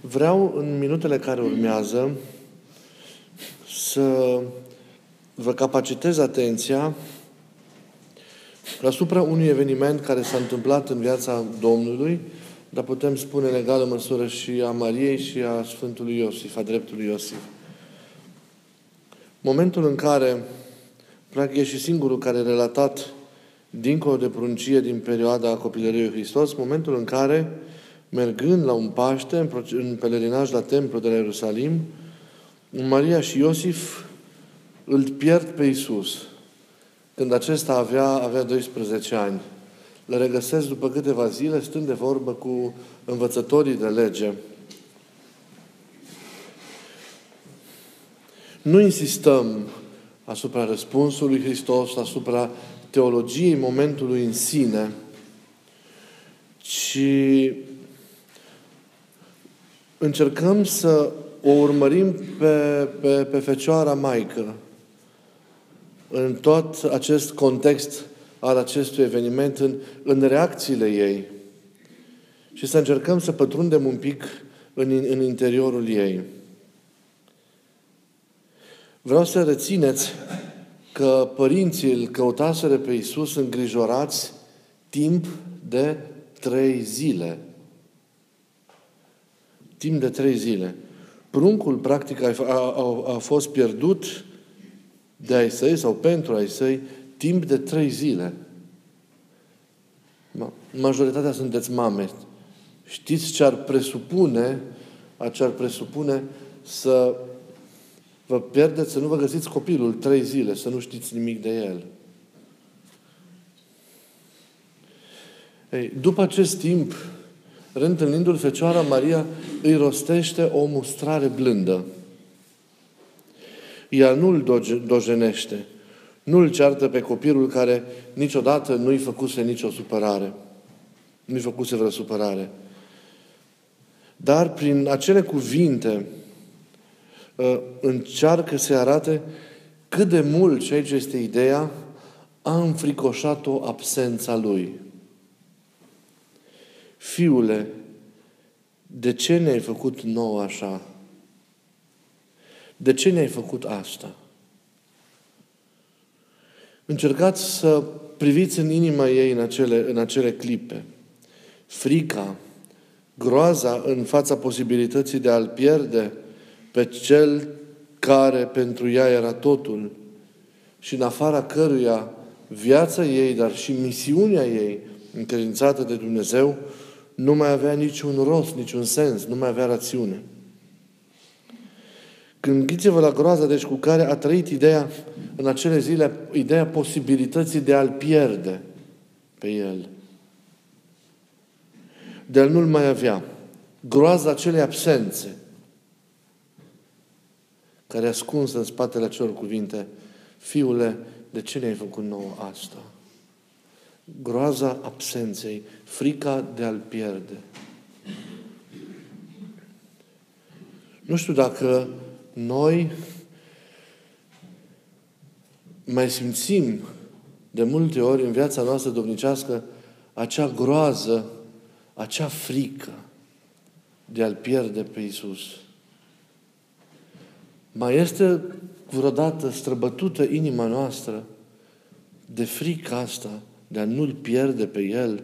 Vreau în minutele care urmează să vă capacitez atenția asupra unui eveniment care s-a întâmplat în viața Domnului, dar putem spune în egală măsură și a Mariei și a Sfântului Iosif, a dreptului Iosif. Momentul în care, practic e și singurul care a relatat dincolo de pruncie din perioada copilăriei Hristos, momentul în care, mergând la un Paște, în pelerinaj la templu de la Ierusalim, Maria și Iosif îl pierd pe Isus când acesta avea, avea 12 ani. Le regăsesc după câteva zile, stând de vorbă cu învățătorii de lege. Nu insistăm asupra răspunsului Hristos, asupra teologiei momentului în sine, ci încercăm să o urmărim pe, pe, pe Fecioara Maică în tot acest context al acestui eveniment, în, în reacțiile ei și să încercăm să pătrundem un pic în, în interiorul ei. Vreau să rețineți că părinții îl căutaseră pe Iisus îngrijorați timp de trei zile. Timp de trei zile. Pruncul, practic, a, a, a fost pierdut de ai săi sau pentru ai săi timp de trei zile. Majoritatea sunteți mame. Știți ce ar presupune, ce ar presupune să vă pierdeți, să nu vă găsiți copilul trei zile, să nu știți nimic de el. Ei, după acest timp, reîntâlnindu-l Fecioara Maria, îi rostește o mustrare blândă. Ea nu-l dojenește, nu-l ceartă pe copilul care niciodată nu-i făcuse nicio supărare. Nu-i făcuse vreo supărare. Dar prin acele cuvinte ă, încearcă să arate cât de mult, și aici este ideea, a înfricoșat-o absența lui. Fiule, de ce ne-ai făcut nou așa? De ce ne-ai făcut asta? Încercați să priviți în inima ei în acele, în acele clipe. Frica, groaza în fața posibilității de a-l pierde pe cel care pentru ea era totul și în afara căruia viața ei, dar și misiunea ei încredințată de Dumnezeu, nu mai avea niciun rost, niciun sens, nu mai avea rațiune. Gândiți-vă la groaza, deci, cu care a trăit ideea, în acele zile, ideea posibilității de a-l pierde pe el. De a nu-l mai avea. Groaza acelei absențe care ascunsă în spatele acelor cuvinte, Fiule, de ce ne-ai făcut nouă asta? Groaza absenței, frica de a-l pierde. Nu știu dacă noi mai simțim de multe ori în viața noastră domnicească acea groază, acea frică de a-L pierde pe Iisus. Mai este vreodată străbătută inima noastră de frica asta, de a nu-L pierde pe El,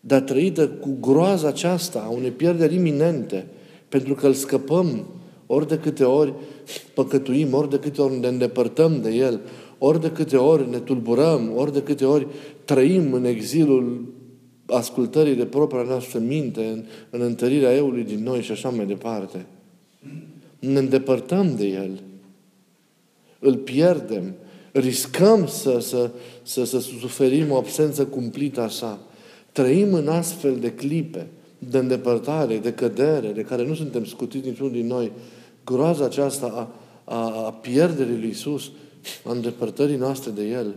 dar trăită cu groaza aceasta a unei pierderi iminente, pentru că îl scăpăm ori de câte ori păcătuim, ori de câte ori ne îndepărtăm de El, ori de câte ori ne tulburăm, ori de câte ori trăim în exilul ascultării de propria noastră minte, în, în întărirea eului din noi și așa mai departe. Ne îndepărtăm de El. Îl pierdem. Riscăm să, să, să, să suferim o absență cumplită a sa. Trăim în astfel de clipe de îndepărtare, de cădere, de care nu suntem scutiți niciunul din noi, groaza aceasta a, a, a pierderii lui Isus, a îndepărtării noastre de El.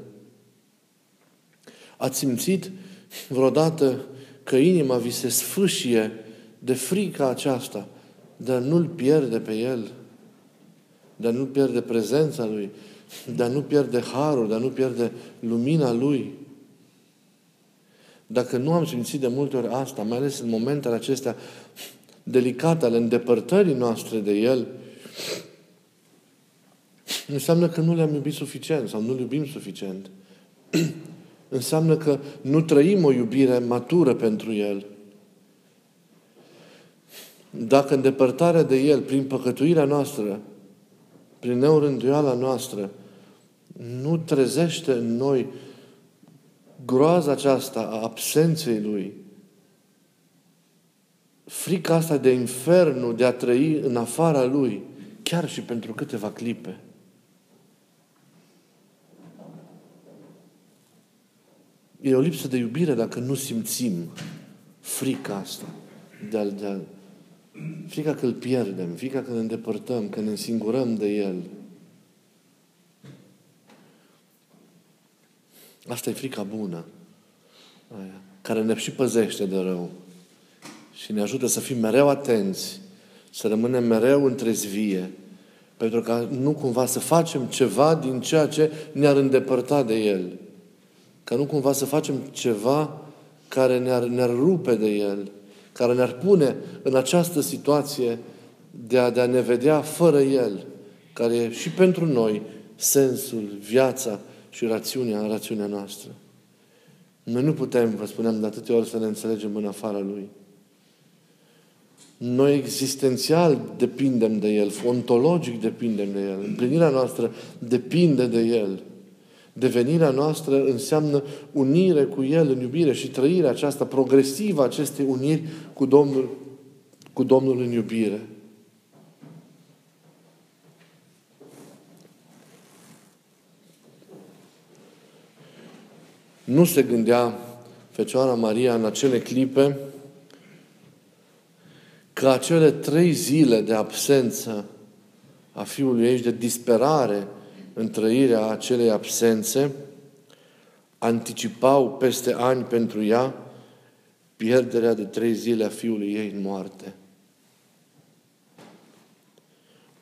Ați simțit vreodată că inima vi se sfâșie de frica aceasta, de a nu-L pierde pe El, de a nu pierde prezența Lui, de a nu pierde harul, de a nu pierde lumina Lui. Dacă nu am simțit de multe ori asta, mai ales în momentele acestea delicate ale îndepărtării noastre de El, înseamnă că nu le-am iubit suficient sau nu-L iubim suficient. înseamnă că nu trăim o iubire matură pentru El. Dacă îndepărtarea de El, prin păcătuirea noastră, prin neurânduiala noastră, nu trezește în noi groaza aceasta a absenței Lui, frica asta de infernul, de a trăi în afara Lui, chiar și pentru câteva clipe. E o lipsă de iubire dacă nu simțim frica asta de a, de a, frica că îl pierdem, frica că ne îndepărtăm, că ne însingurăm de El. Asta e frica bună, aia, care ne și păzește de rău și ne ajută să fim mereu atenți, să rămânem mereu întrezvie, pentru ca nu cumva să facem ceva din ceea ce ne-ar îndepărta de El. Ca nu cumva să facem ceva care ne-ar, ne-ar rupe de El, care ne-ar pune în această situație de a, de a ne vedea fără El, care e și pentru noi sensul, viața și rațiunea, rațiunea noastră. Noi nu putem, vă spuneam de atâtea ori, să ne înțelegem în afara Lui. Noi existențial depindem de El, ontologic depindem de El, împlinirea noastră depinde de El. Devenirea noastră înseamnă unire cu El în iubire și trăirea aceasta progresivă acestei uniri cu Domnul, cu Domnul în iubire. Nu se gândea Fecioara Maria în acele clipe că acele trei zile de absență a fiului ei, de disperare în trăirea acelei absențe, anticipau peste ani pentru ea pierderea de trei zile a fiului ei în moarte.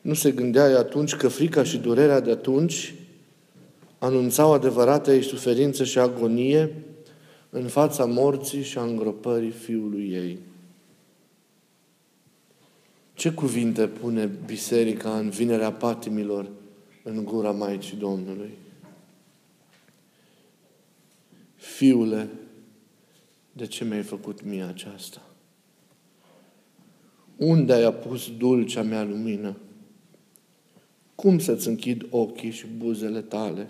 Nu se gândea ea atunci că frica și durerea de atunci anunțau adevărata ei suferință și agonie în fața morții și a îngropării fiului ei. Ce cuvinte pune biserica în vinerea patimilor în gura Maicii Domnului? Fiule, de ce mi-ai făcut mie aceasta? Unde ai apus dulcea mea lumină? Cum să-ți închid ochii și buzele tale?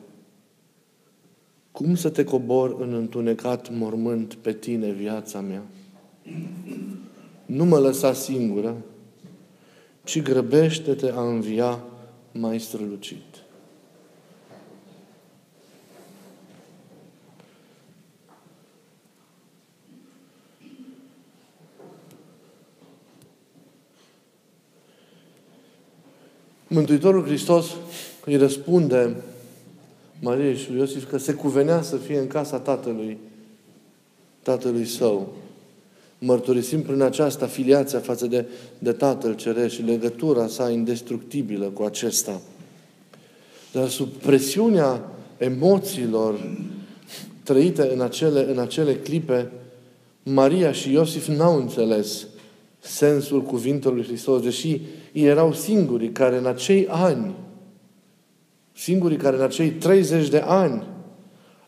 Cum să te cobor în întunecat mormânt pe tine, viața mea? Nu mă lăsa singură, ci grăbește-te a învia mai strălucit. Mântuitorul Hristos îi răspunde Maria și lui Iosif că se cuvenea să fie în casa tatălui, tatălui său. Mărturisim prin aceasta filiația față de, de Tatăl Ceresc și legătura sa indestructibilă cu acesta. Dar sub presiunea emoțiilor trăite în acele, în acele clipe, Maria și Iosif n-au înțeles sensul cuvintelor lui Hristos, deși ei erau singurii care în acei ani Singurii care în acei 30 de ani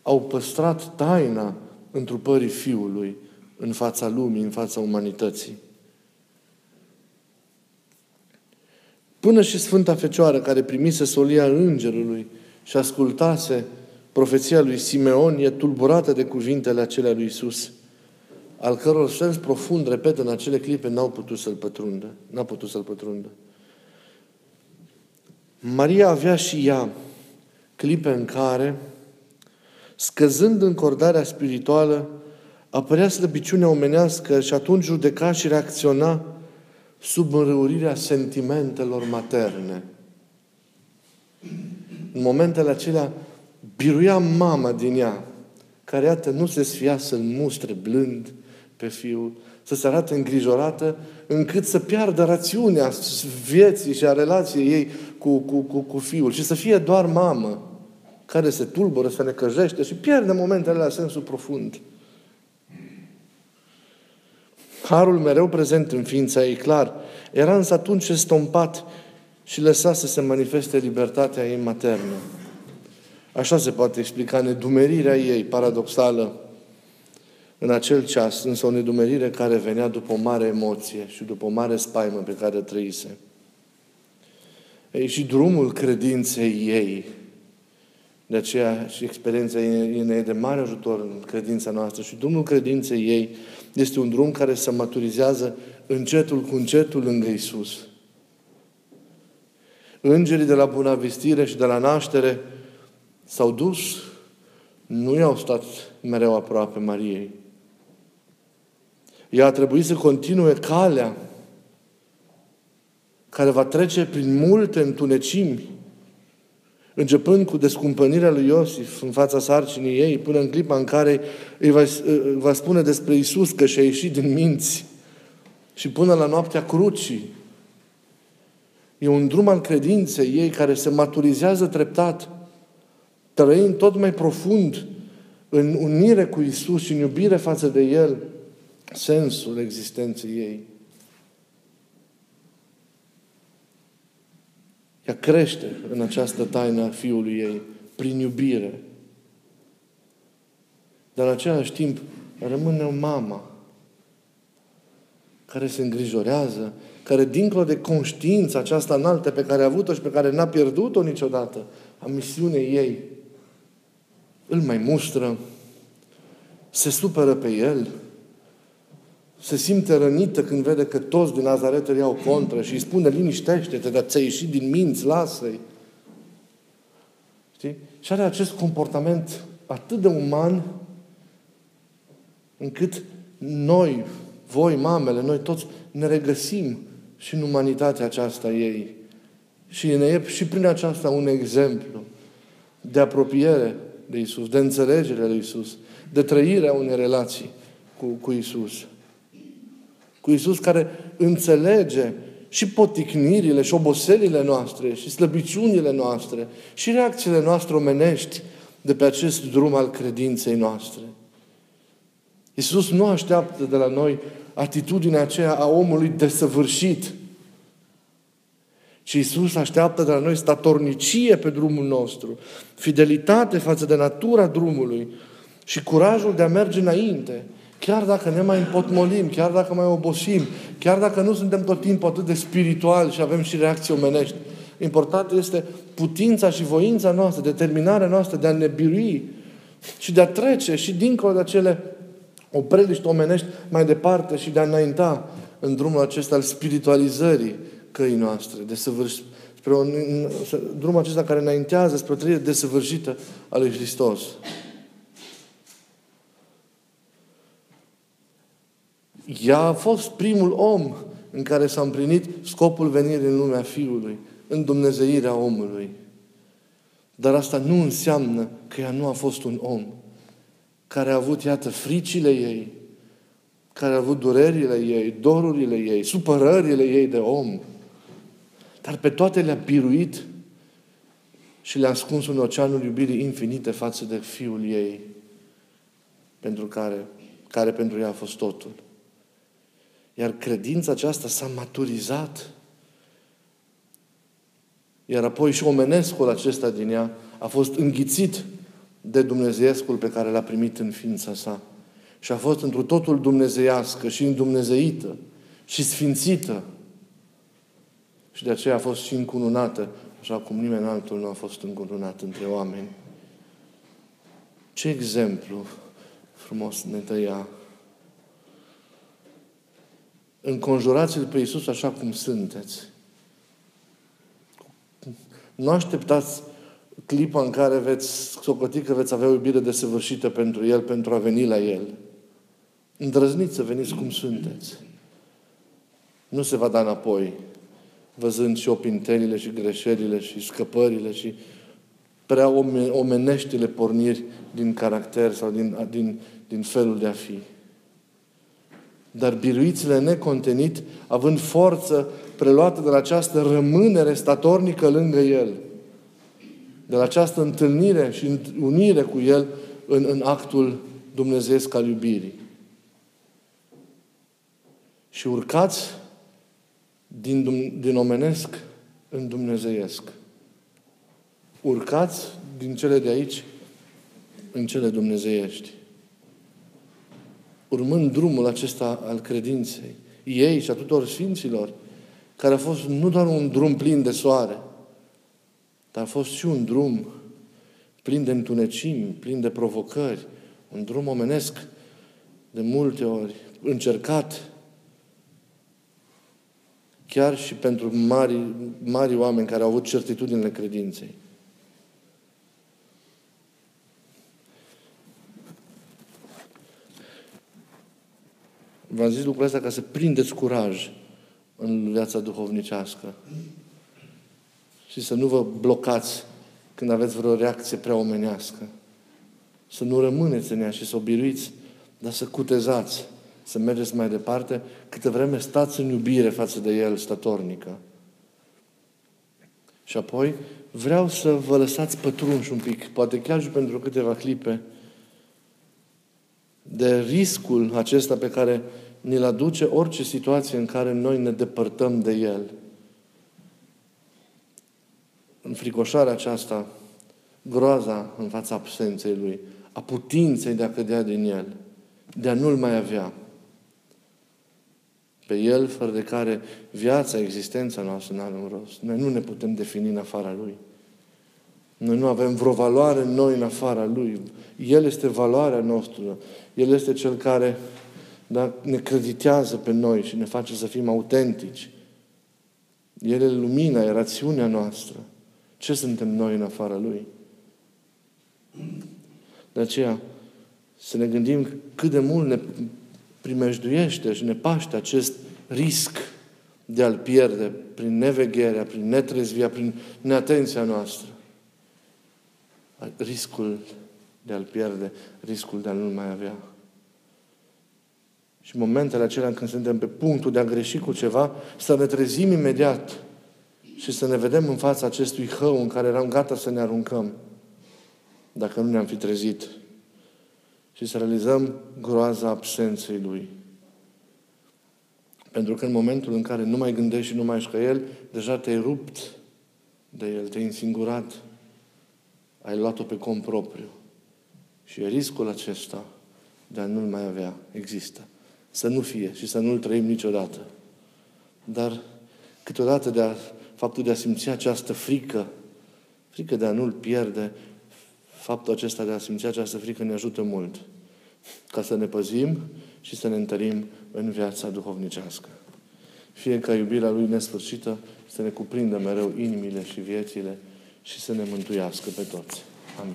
au păstrat taina întrupării Fiului în fața lumii, în fața umanității. Până și Sfânta Fecioară, care primise solia îngerului și ascultase profeția lui Simeon, e tulburată de cuvintele acelea lui Isus, al căror sens profund, repet, în acele clipe, n-au putut să-l pătrundă. N-a putut să-l pătrundă. Maria avea și ea clipe în care, scăzând încordarea spirituală, apărea slăbiciunea omenească și atunci judeca și reacționa sub înrăurirea sentimentelor materne. În momentele acelea, biruia mama din ea, care, iată, nu se sfia să-l mustre blând pe fiul, să se arate îngrijorată, încât să piardă rațiunea vieții și a relației ei cu, cu, cu, cu fiul și să fie doar mamă care se tulbură, se necăjește și pierde momentele la sensul profund. Harul mereu prezent în ființa ei, clar. Era însă atunci estompat și lăsa să se manifeste libertatea ei maternă. Așa se poate explica nedumerirea ei paradoxală în acel ceas, însă o nedumerire care venea după o mare emoție și după o mare spaimă pe care trăise. Ei, și drumul credinței ei, de aceea și experiența ei ne e de mare ajutor în credința noastră și drumul credinței ei este un drum care se maturizează încetul cu încetul lângă Isus. Îngerii de la bunavistire și de la naștere s-au dus, nu i-au stat mereu aproape Mariei. Ea a trebuit să continue calea care va trece prin multe întunecimi, începând cu descumpănirea lui Iosif în fața sarcinii ei, până în clipa în care îi va, va spune despre Isus că și-a ieșit din minți și până la noaptea crucii. E un drum al credinței ei care se maturizează treptat, trăind tot mai profund în unire cu Isus și în iubire față de El, sensul existenței ei. Ea crește în această taină a Fiului ei, prin iubire. Dar în același timp rămâne o mamă care se îngrijorează, care dincolo de conștiința aceasta înaltă pe care a avut-o și pe care n-a pierdut-o niciodată, a misiunei ei, îl mai mustră, se supără pe el, se simte rănită când vede că toți din Nazaret îl iau contra și îi spune, liniștește-te, dar ți-ai ieșit din minți, lasă-i. Știi? Și are acest comportament atât de uman încât noi, voi, mamele, noi toți ne regăsim și în umanitatea aceasta ei. Și ne e și prin aceasta un exemplu de apropiere de Isus, de înțelegere de Isus, de trăirea unei relații cu, cu Isus. Cu Isus care înțelege și poticnirile și oboselile noastre și slăbiciunile noastre și reacțiile noastre omenești de pe acest drum al credinței noastre. Iisus nu așteaptă de la noi atitudinea aceea a omului desăvârșit, ci Iisus așteaptă de la noi statornicie pe drumul nostru, fidelitate față de natura drumului și curajul de a merge înainte, chiar dacă ne mai împotmolim, chiar dacă mai obosim, chiar dacă nu suntem tot timpul atât de spirituali și avem și reacții omenești. Important este putința și voința noastră, determinarea noastră de a ne birui și de a trece și dincolo de acele opreliști omenești mai departe și de a înainta în drumul acesta al spiritualizării căii noastre, de săvârș, spre un, drumul acesta care înaintează spre o trăire desăvârșită a lui Hristos. Ea a fost primul om în care s-a împlinit scopul venirii în lumea Fiului, în Dumnezeirea omului. Dar asta nu înseamnă că ea nu a fost un om care a avut, iată, fricile ei, care a avut durerile ei, dorurile ei, supărările ei de om, dar pe toate le-a biruit și le-a ascuns în oceanul iubirii infinite față de Fiul ei, pentru care, care pentru ea a fost totul. Iar credința aceasta s-a maturizat. Iar apoi și omenescul acesta din ea a fost înghițit de Dumnezeiescul pe care l-a primit în ființa sa. Și a fost într totul dumnezeiască și îndumnezeită și sfințită. Și de aceea a fost și încununată, așa cum nimeni altul nu a fost încununat între oameni. Ce exemplu frumos ne tăia. Înconjurați-L pe Iisus așa cum sunteți. Nu așteptați clipa în care veți socoti că veți avea o iubire desăvârșită pentru El, pentru a veni la El. Îndrăzniți să veniți cum sunteți. Nu se va da înapoi, văzând și opintelile și greșelile și scăpările și prea omeneștile porniri din caracter sau din, din, din felul de a fi. Dar biruițile necontenit, având forță preluată de la această rămânere statornică lângă El – de la această întâlnire și unire cu El în, în actul dumnezeiesc al iubirii. și urcați din, din omenesc în dumnezeiesc. Urcați din cele de aici în cele dumnezeiești. Urmând drumul acesta al credinței, ei și a tuturor sfinților, care a fost nu doar un drum plin de soare, dar a fost și un drum plin de întunecimi, plin de provocări, un drum omenesc de multe ori încercat, chiar și pentru mari, mari oameni care au avut certitudinile credinței. V-am zis lucrul ăsta ca să prindeți curaj în viața duhovnicească și să nu vă blocați când aveți vreo reacție prea omenească. Să nu rămâneți în ea și să o biruiți, dar să cutezați, să mergeți mai departe, câte vreme stați în iubire față de El statornică. Și apoi vreau să vă lăsați pătrunși un pic, poate chiar și pentru câteva clipe, de riscul acesta pe care ni-l aduce orice situație în care noi ne depărtăm de El. Înfricoșarea aceasta, groaza în fața absenței Lui, a putinței de a cădea din El, de a nu-L mai avea. Pe El, fără de care viața, existența noastră nu are un rost. Noi nu ne putem defini în afara Lui. Noi nu avem vreo valoare noi în afara Lui. El este valoarea noastră. El este Cel care da, ne creditează pe noi și ne face să fim autentici. El e lumina, e rațiunea noastră. Ce suntem noi în afara Lui? De aceea, să ne gândim cât de mult ne primejduiește și ne paște acest risc de a-L pierde prin nevegherea, prin netrezvia, prin neatenția noastră. Riscul de a-L pierde, riscul de a nu mai avea. Și momentele acelea când suntem pe punctul de a greși cu ceva, să ne trezim imediat și să ne vedem în fața acestui hău în care eram gata să ne aruncăm, dacă nu ne-am fi trezit. Și să realizăm groaza absenței Lui. Pentru că în momentul în care nu mai gândești și nu mai ești ca El, deja te-ai rupt de El, te-ai însingurat, ai luat-o pe cont propriu. Și riscul acesta de a nu-L mai avea există să nu fie și să nu-l trăim niciodată. Dar câteodată de a, faptul de a simți această frică, frică de a nu-l pierde, faptul acesta de a simți această frică ne ajută mult ca să ne păzim și să ne întărim în viața duhovnicească. Fie ca iubirea Lui nesfârșită să ne cuprindă mereu inimile și viețile și să ne mântuiască pe toți. Amin.